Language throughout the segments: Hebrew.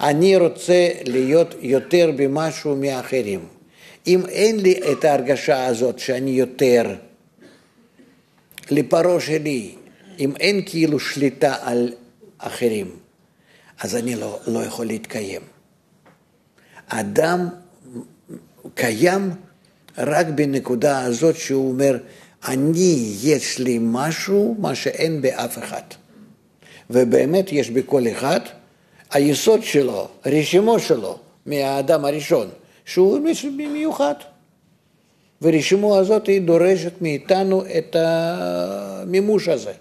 אני רוצה להיות יותר במשהו מאחרים. אם אין לי את ההרגשה הזאת שאני יותר, לפרעה שלי, אם אין כאילו שליטה על אחרים, אז אני לא, לא יכול להתקיים. אדם קיים רק בנקודה הזאת שהוא אומר, אני, יש לי משהו, מה שאין באף אחד. ובאמת יש בכל אחד, היסוד שלו, רשימו שלו, מהאדם הראשון, שהוא מיוחד. ורשימו הזאת היא דורשת מאיתנו את המימוש הזה.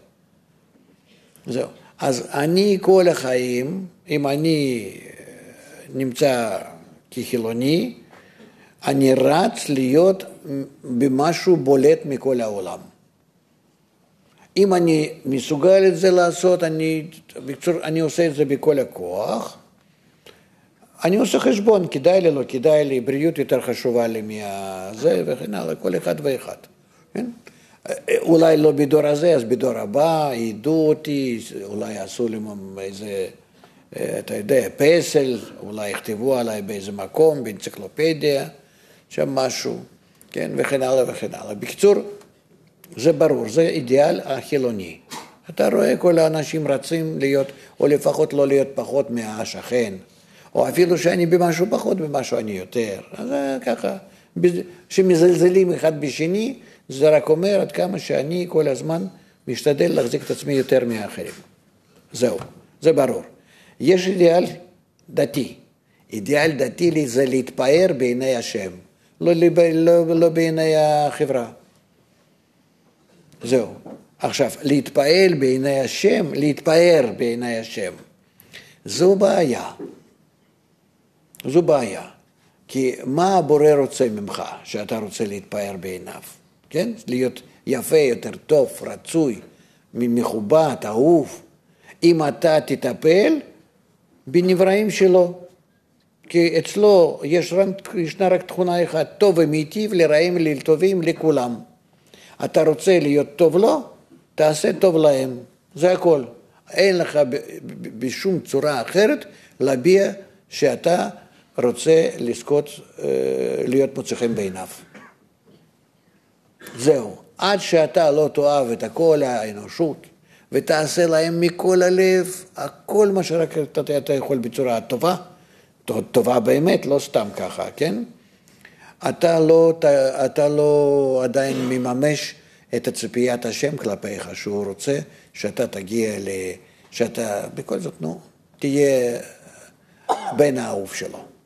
זהו. אז אני כל החיים, אם אני נמצא כחילוני, אני רץ להיות במשהו בולט מכל העולם. אם אני מסוגל את זה לעשות, אני, בקצור, אני עושה את זה בכל הכוח. אני עושה חשבון, כדאי לי, לא כדאי לי, בריאות יותר חשובה לי מהזה וכן הלאה, כל אחד ואחד. כן? אולי לא בדור הזה, אז בדור הבא ידעו אותי, אולי יעשו לי איזה, אתה יודע, פסל, אולי יכתבו עליי באיזה מקום, באנציקלופדיה. שם משהו, כן, וכן הלאה וכן הלאה. בקיצור, זה ברור, זה אידיאל החילוני. אתה רואה כל האנשים רצים להיות, או לפחות לא להיות פחות מהשכן, או אפילו שאני במשהו פחות, במשהו אני יותר. אז זה ככה, שמזלזלים אחד בשני, זה רק אומר עד כמה שאני כל הזמן משתדל להחזיק את עצמי יותר מהאחרים. זהו, זה ברור. יש אידיאל דתי. אידיאל דתי זה להתפאר בעיני השם. לא, לא, לא בעיני החברה. זהו. עכשיו, להתפעל בעיני השם, להתפאר בעיני השם, זו בעיה. זו בעיה. כי מה הבורא רוצה ממך, שאתה רוצה להתפאר בעיניו, כן? להיות יפה, יותר טוב, רצוי, מכובד, אהוב. אם אתה תטפל בנבראים שלו, כי אצלו יש רק, ישנה רק תכונה אחת, טוב ומיטיב לרעים ולטובים לכולם. אתה רוצה להיות טוב לו, תעשה טוב להם, זה הכל. אין לך בשום צורה אחרת להביע שאתה רוצה לזכות אה, להיות מוצא חן בעיניו. זהו. עד שאתה לא תאהב את כל האנושות ותעשה להם מכל הלב, הכל מה שרק אתה יכול בצורה טובה, טובה באמת, לא סתם ככה, כן? אתה לא, אתה, אתה לא עדיין מממש את הציפיית השם כלפיך, שהוא רוצה שאתה תגיע ל... שאתה בכל זאת, נו, תהיה בן האהוב שלו.